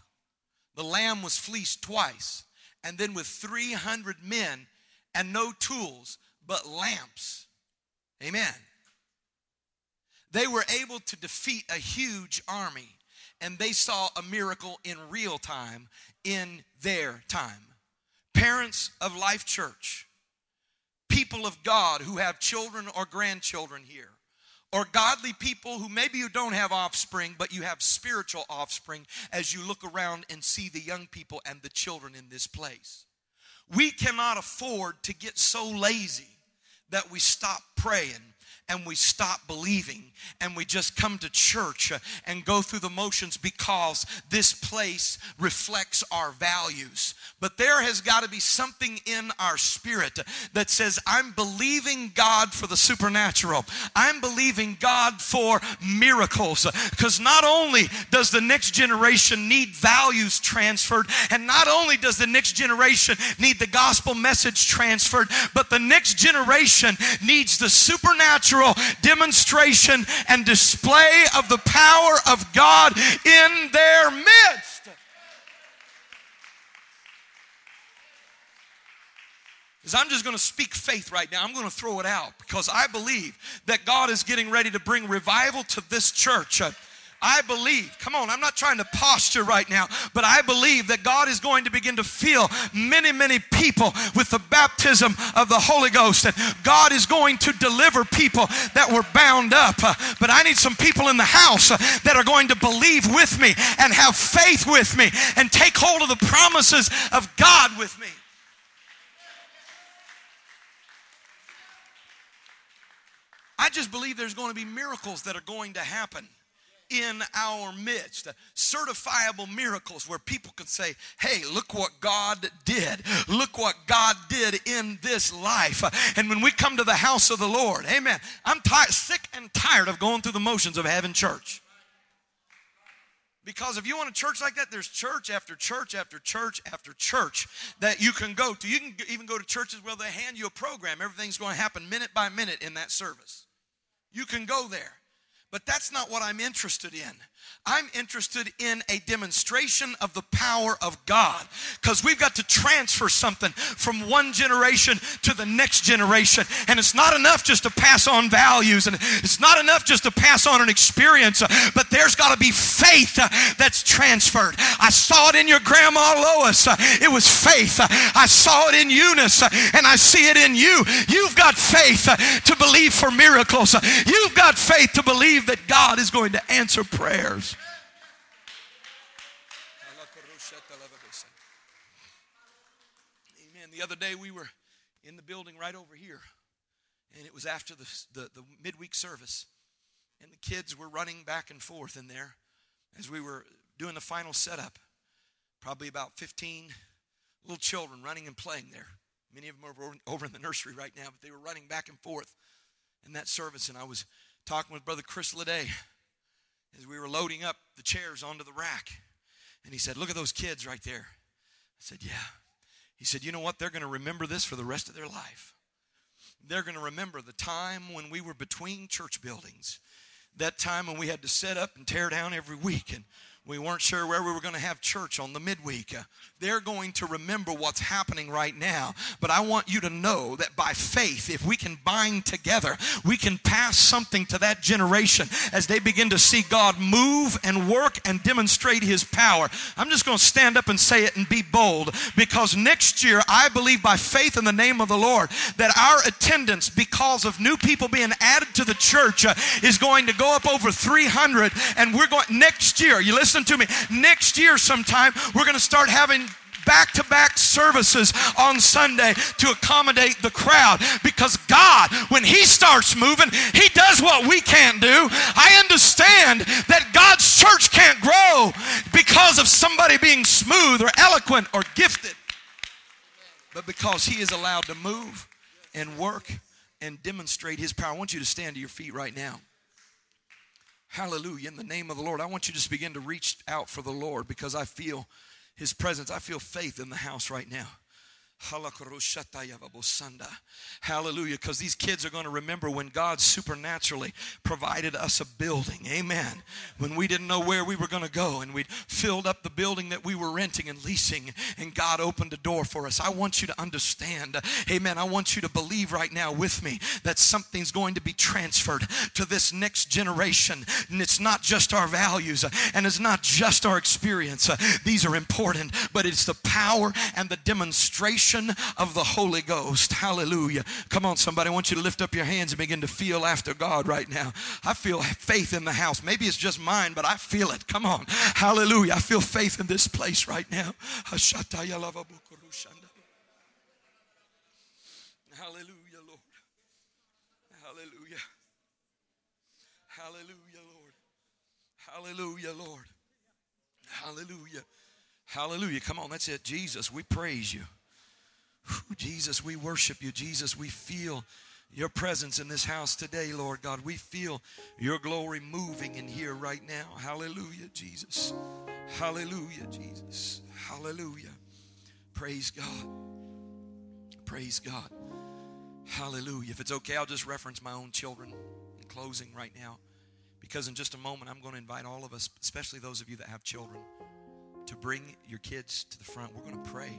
S1: The lamb was fleeced twice. And then with 300 men and no tools but lamps. Amen they were able to defeat a huge army and they saw a miracle in real time in their time. Parents of Life Church, people of God who have children or grandchildren here, or godly people who maybe you don't have offspring, but you have spiritual offspring as you look around and see the young people and the children in this place. We cannot afford to get so lazy that we stop praying and we stop believing and we just come to church uh, and go through the motions because this place reflects our values. But there has got to be something in our spirit that says, I'm believing God for the supernatural. I'm believing God for miracles. Because not only does the next generation need values transferred, and not only does the next generation need the gospel message transferred, but the next generation needs the supernatural demonstration and display of the power of God in their midst. Because I'm just going to speak faith right now. I'm going to throw it out because I believe that God is getting ready to bring revival to this church. I believe, come on, I'm not trying to posture right now, but I believe that God is going to begin to fill many, many people with the baptism of the Holy Ghost. And God is going to deliver people that were bound up. But I need some people in the house that are going to believe with me and have faith with me and take hold of the promises of God with me. I just believe there's going to be miracles that are going to happen in our midst. Certifiable miracles where people can say, hey, look what God did. Look what God did in this life. And when we come to the house of the Lord, amen, I'm tired, sick and tired of going through the motions of having church. Because if you want a church like that, there's church after church after church after church that you can go to. You can even go to churches where they hand you a program. Everything's going to happen minute by minute in that service. You can go there. But that's not what I'm interested in. I'm interested in a demonstration of the power of God because we've got to transfer something from one generation to the next generation. And it's not enough just to pass on values and it's not enough just to pass on an experience, but there's got to be faith that's transferred. I saw it in your grandma Lois. It was faith. I saw it in Eunice and I see it in you. You've got faith to believe for miracles. You've got faith to believe that God is going to answer Amen. The other day we were in the building right over here, and it was after the, the, the midweek service. and the kids were running back and forth in there as we were doing the final setup. Probably about 15 little children running and playing there. Many of them are over in the nursery right now, but they were running back and forth in that service. And I was talking with Brother Chris Leday as we were loading up the chairs onto the rack. And he said, Look at those kids right there. I said, Yeah. He said, You know what? They're going to remember this for the rest of their life. They're going to remember the time when we were between church buildings, that time when we had to set up and tear down every week, and we weren't sure where we were going to have church on the midweek. Uh, they're going to remember what's happening right now. But I want you to know that by faith, if we can bind together, we can pass something to that generation as they begin to see God move and work and demonstrate His power. I'm just going to stand up and say it and be bold because next year, I believe by faith in the name of the Lord that our attendance, because of new people being added to the church, uh, is going to go up over 300. And we're going next year, you listen listen to me. Next year, sometime, we're going to start having back to back services on Sunday to accommodate the crowd because God, when He starts moving, He does what we can't do. I understand that God's church can't grow because of somebody being smooth or eloquent or gifted, but because He is allowed to move and work and demonstrate His power. I want you to stand to your feet right now. Hallelujah. In the name of the Lord. I want you to just begin to reach out for the Lord because I feel his presence. I feel faith in the house right now. Hallelujah. Because these kids are going to remember when God supernaturally provided us a building. Amen. When we didn't know where we were going to go and we'd filled up the building that we were renting and leasing and God opened a door for us. I want you to understand. Amen. I want you to believe right now with me that something's going to be transferred to this next generation. And it's not just our values and it's not just our experience. These are important, but it's the power and the demonstration of the Holy Ghost. Hallelujah. Come on, somebody. I want you to lift up your hands and begin to feel after God right now. I feel faith in the house. Maybe it's just mine, but I feel it. Come on. Hallelujah. I feel faith in this place right now. Hallelujah, Lord. Hallelujah. Hallelujah, Lord. Hallelujah, Lord. Hallelujah. Hallelujah. Come on, that's it. Jesus, we praise you. Jesus, we worship you. Jesus, we feel your presence in this house today, Lord God. We feel your glory moving in here right now. Hallelujah, Jesus. Hallelujah, Jesus. Hallelujah. Praise God. Praise God. Hallelujah. If it's okay, I'll just reference my own children in closing right now. Because in just a moment, I'm going to invite all of us, especially those of you that have children, to bring your kids to the front. We're going to pray.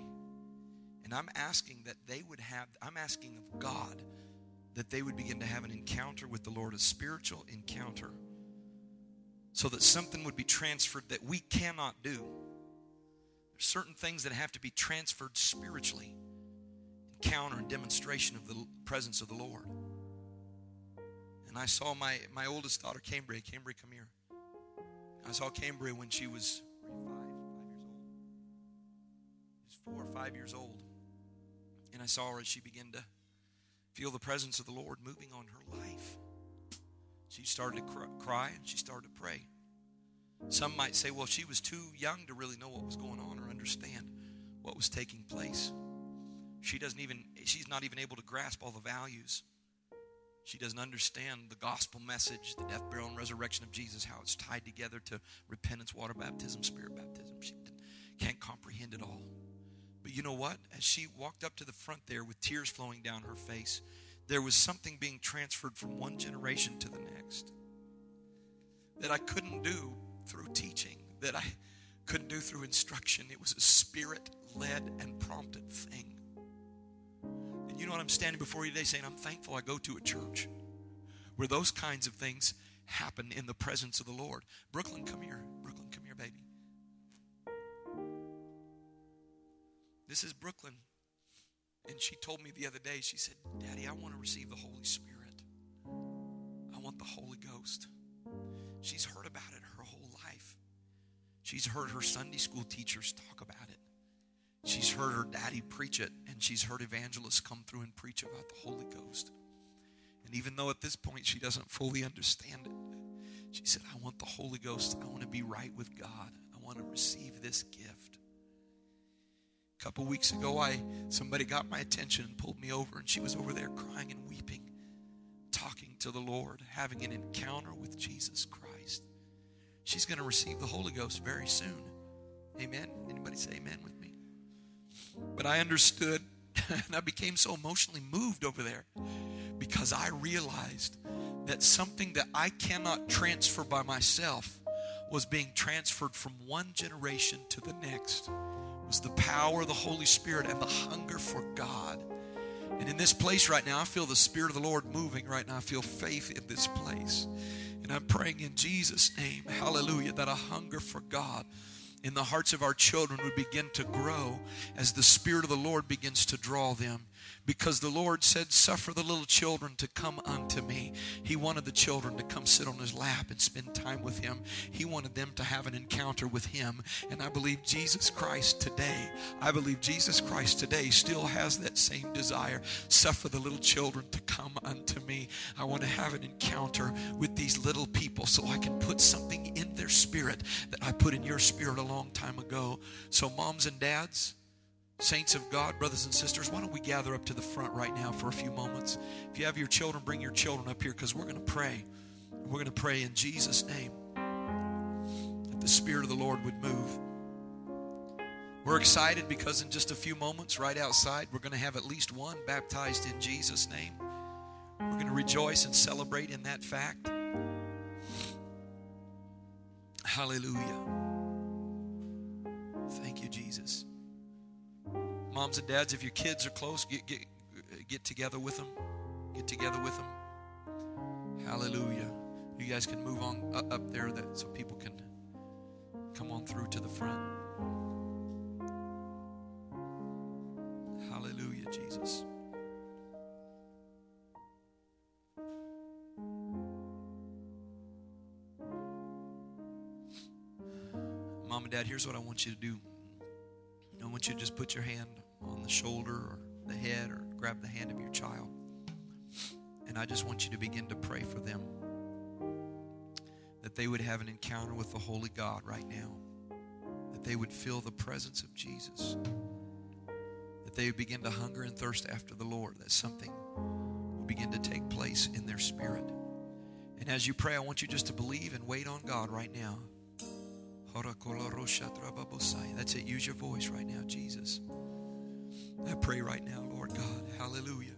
S1: And I'm asking that they would have, I'm asking of God that they would begin to have an encounter with the Lord, a spiritual encounter, so that something would be transferred that we cannot do. There's certain things that have to be transferred spiritually encounter and demonstration of the presence of the Lord. And I saw my, my oldest daughter, Cambria. Cambria, come here. I saw Cambria when she was five, five years old. She was four or five years old. And I saw her as she began to feel the presence of the Lord moving on her life. She started to cry and she started to pray. Some might say, well, she was too young to really know what was going on or understand what was taking place. She doesn't even, she's not even able to grasp all the values. She doesn't understand the gospel message, the death, burial, and resurrection of Jesus, how it's tied together to repentance, water baptism, spirit baptism. She can't comprehend it all. But you know what? As she walked up to the front there with tears flowing down her face, there was something being transferred from one generation to the next that I couldn't do through teaching, that I couldn't do through instruction. It was a spirit led and prompted thing. And you know what? I'm standing before you today saying, I'm thankful I go to a church where those kinds of things happen in the presence of the Lord. Brooklyn, come here. Brooklyn, come here, This is Brooklyn. And she told me the other day, she said, Daddy, I want to receive the Holy Spirit. I want the Holy Ghost. She's heard about it her whole life. She's heard her Sunday school teachers talk about it. She's heard her daddy preach it, and she's heard evangelists come through and preach about the Holy Ghost. And even though at this point she doesn't fully understand it, She said, I want the Holy Ghost. I want to be right with God. I want to receive this gift. A couple weeks ago, I somebody got my attention and pulled me over, and she was over there crying and weeping, talking to the Lord, having an encounter with Jesus Christ. She's going to receive the Holy Ghost very soon. Amen. Anybody say amen with me? But I understood and I became so emotionally moved over there because I realized that something that I cannot transfer by myself was being transferred from one generation to the next. Was the power of the Holy Spirit and the hunger for God. And in this place right now, I feel the Spirit of the Lord moving right now. I feel faith in this place. And I'm praying in Jesus' name, hallelujah, that a hunger for God in the hearts of our children would begin to grow as the Spirit of the Lord begins to draw them because the Lord said, Suffer the little children to come unto me. He wanted the children to come sit on his lap and spend time with him. He wanted them to have an encounter with him. And I believe Jesus Christ today, I believe Jesus Christ today still has that same desire. Suffer the little children to come unto me. I want to have an encounter with these little people so I can put something in their spirit that I put in your spirit a long time ago. So, moms and dads, Saints of God, brothers and sisters, why don't we gather up to the front right now for a few moments? If you have your children, bring your children up here because we're going to pray. We're going to pray in Jesus' name that the Spirit of the Lord would move. We're excited because in just a few moments, right outside, we're going to have at least one baptized in Jesus' name. We're going to rejoice and celebrate in that fact. Hallelujah. Thank you, Jesus. Moms and dads, if your kids are close, get, get, get together with them. Get together with them. Hallelujah. You guys can move on up there that, so people can come on through to the front. Hallelujah, Jesus. Mom and Dad, here's what I want you to do. I want you to just put your hand on the shoulder or the head or grab the hand of your child. And I just want you to begin to pray for them that they would have an encounter with the Holy God right now, that they would feel the presence of Jesus, that they would begin to hunger and thirst after the Lord, that something will begin to take place in their spirit. And as you pray, I want you just to believe and wait on God right now. That's it. Use your voice right now, Jesus. I pray right now, Lord God. Hallelujah.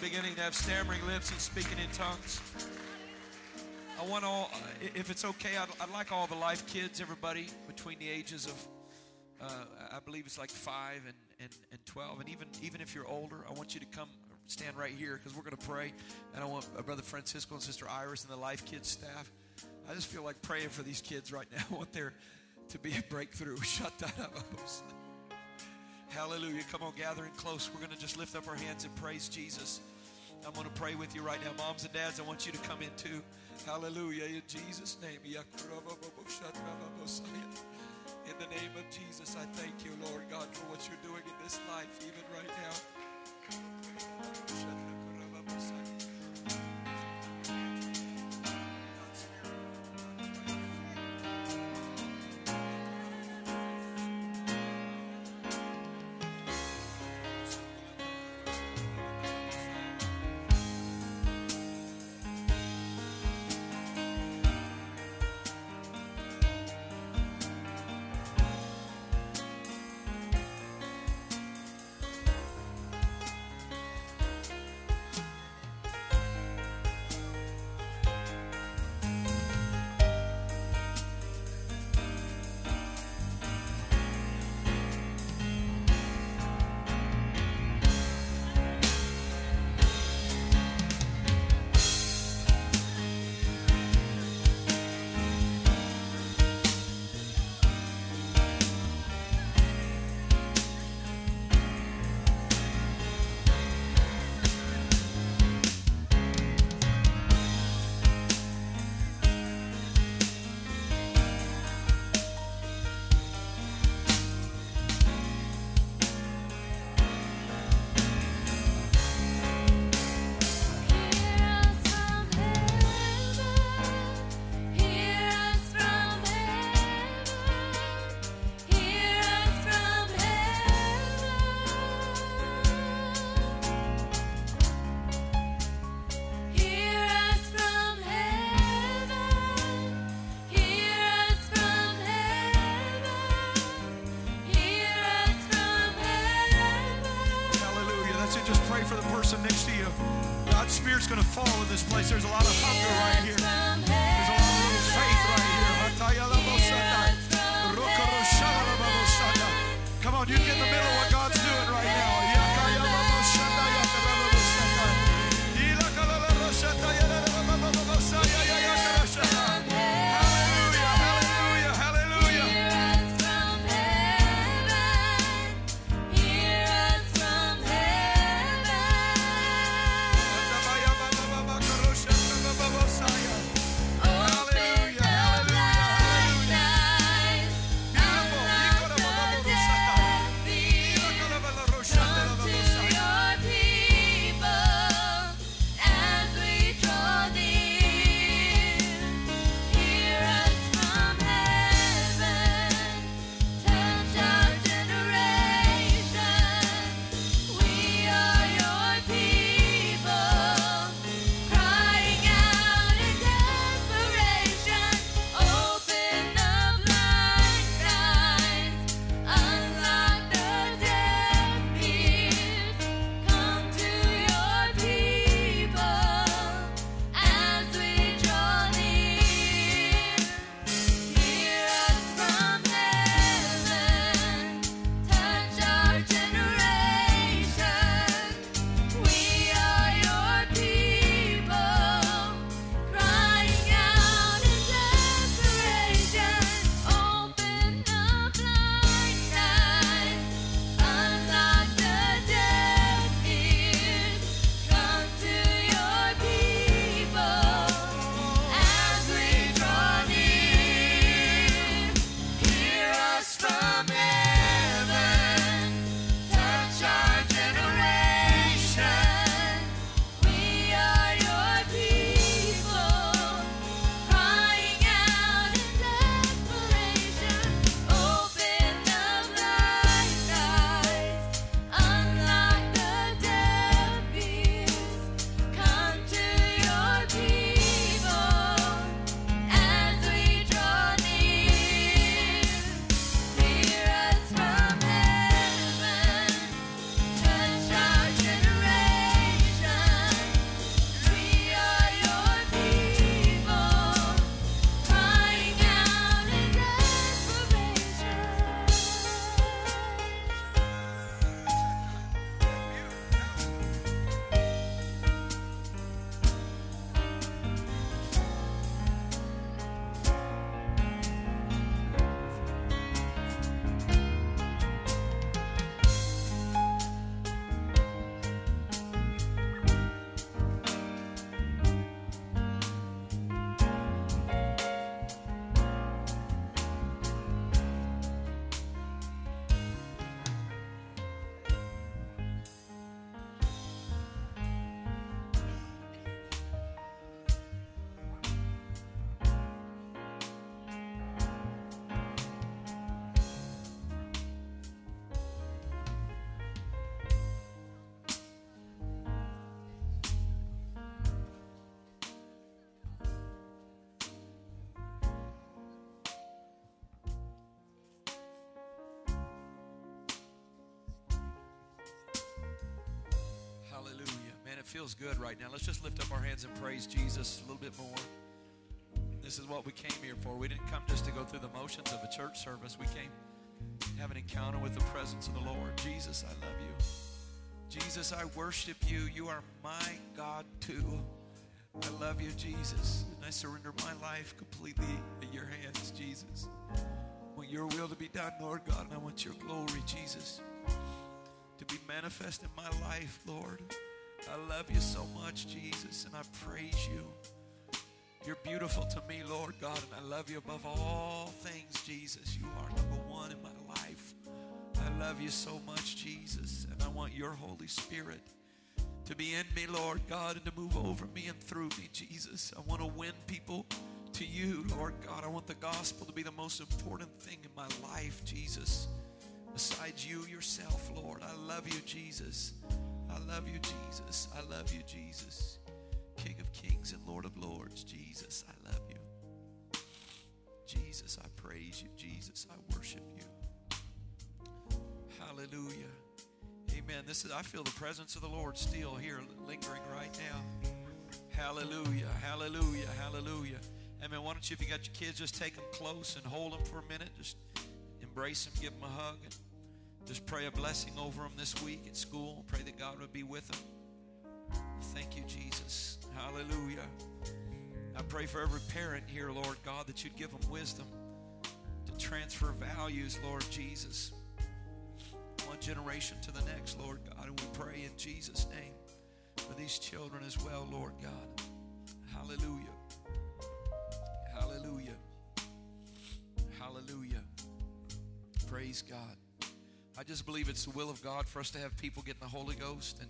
S1: Beginning to have stammering lips and speaking in tongues. I want all, if it's okay, I'd, I'd like all the life kids, everybody between the ages of, uh, I believe it's like five and, and, and 12. And even, even if you're older, I want you to come stand right here because we're going to pray. And I want Brother Francisco and Sister Iris and the life kids staff. I just feel like praying for these kids right now. I want there to be a breakthrough. Shut that up. Hallelujah. Come on, gathering close. We're going to just lift up our hands and praise Jesus. I'm going to pray with you right now. Moms and dads, I want you to come in too. Hallelujah. In Jesus' name. In the name of Jesus, I thank you, Lord God, for what you're doing in this life, even right now. in this place. There's a lot of feels good right now. Let's just lift up our hands and praise Jesus a little bit more. This is what we came here for. We didn't come just to go through the motions of a church service. We came to have an encounter with the presence of the Lord. Jesus, I love you. Jesus, I worship you. You are my God too. I love you, Jesus. And I surrender my life completely in your hands, Jesus. I want your will to be done, Lord God, and I want your glory, Jesus, to be manifest in my life, Lord. I love you so much, Jesus, and I praise you. You're beautiful to me, Lord God, and I love you above all things, Jesus. You are number one in my life. I love you so much, Jesus, and I want your Holy Spirit to be in me, Lord God, and to move over me and through me, Jesus. I want to win people to you, Lord God. I want the gospel to be the most important thing in my life, Jesus. Besides you yourself, Lord. I love you, Jesus. I love you, Jesus. I love you, Jesus. King of kings and Lord of lords, Jesus. I love you. Jesus, I praise you. Jesus, I worship you. Hallelujah. Amen. This is I feel the presence of the Lord still here lingering right now. Hallelujah. Hallelujah. Hallelujah. Amen. Why don't you, if you got your kids, just take them close and hold them for a minute. Just embrace them, give them a hug, just pray a blessing over them this week at school. Pray that God would be with them. Thank you, Jesus. Hallelujah. I pray for every parent here, Lord God, that you'd give them wisdom to transfer values, Lord Jesus one generation to the next, Lord God. And we pray in Jesus' name for these children as well, Lord God. Hallelujah. Hallelujah. Hallelujah. Praise God. I just believe it's the will of God for us to have people getting the Holy Ghost and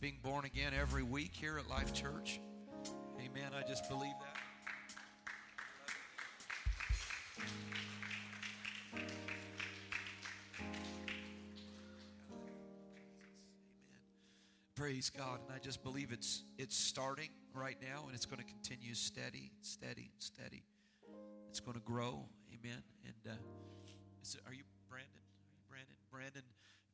S1: being born again every week here at Life Church. Amen. I just believe that. Praise God. And I just believe it's it's starting right now and it's going to continue steady, steady, steady. It's going to grow. Amen. And uh, is are you Brandon? Brandon?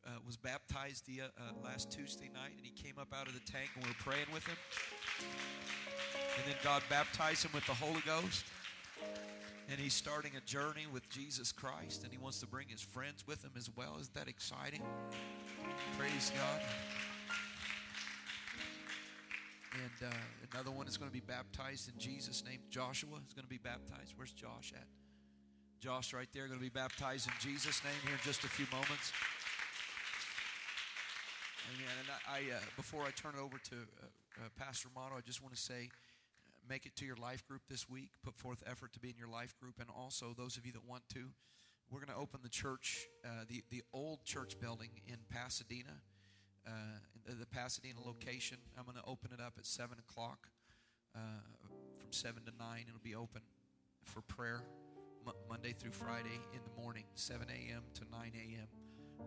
S1: Uh, was baptized the uh, last Tuesday night and he came up out of the tank and we were praying with him. And then God baptized him with the Holy Ghost. And he's starting a journey with Jesus Christ and he wants to bring his friends with him as well. Isn't that exciting? Praise God. And uh, another one is going to be baptized in Jesus' name. Joshua is going to be baptized. Where's Josh at? Josh, right there, going to be baptized in Jesus' name here in just a few moments. Amen. And I, uh, before I turn it over to uh, uh Pastor Motto, I just want to say, uh, make it to your life group this week. Put forth effort to be in your life group, and also those of you that want to, we're going to open the church, uh, the the old church building in Pasadena uh, the Pasadena location. I'm going to open it up at 7 o'clock. From 7 to 9, it'll be open for prayer Monday through Friday in the morning, 7 a.m. to 9 a.m.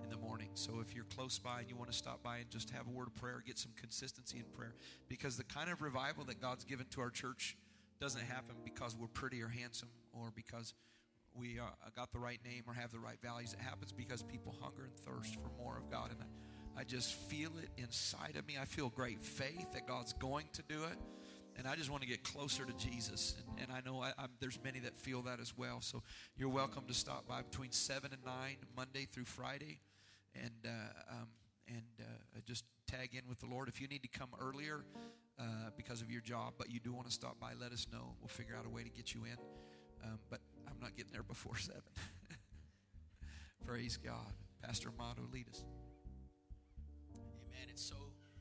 S1: in the morning. So if you're close by and you want to stop by and just have a word of prayer, get some consistency in prayer. Because the kind of revival that God's given to our church doesn't happen because we're pretty or handsome or because we uh, got the right name or have the right values. It happens because people hunger and thirst for more of God. And I, I just feel it inside of me. I feel great faith that God's going to do it. And I just want to get closer to Jesus. And, and I know I, there's many that feel that as well. So you're welcome to stop by between 7 and 9, Monday through Friday. And, uh, um, and uh, just tag in with the Lord. If you need to come earlier uh, because of your job, but you do want to stop by, let us know. We'll figure out a way to get you in. Um, but I'm not getting there before 7. Praise God. Pastor Motto, lead us Amen.
S2: it's so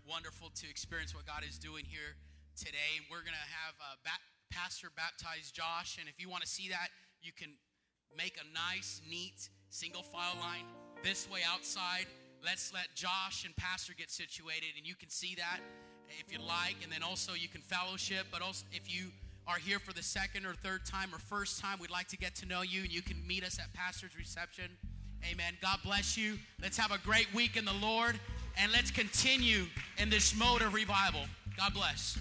S2: wonderful to experience what God is doing here today. We're going to have uh, Pastor baptize Josh. And if you want to see that, you can make a nice, neat single file line this way outside. Let's let Josh and Pastor get situated, and you can see that if you like. And then also you can fellowship. But also, if you are here for the second or third time or first time, we'd like to get to know you, and you can meet us at Pastor's reception. Amen. God bless you. Let's have a great week in the Lord and let's continue in this mode of revival. God bless.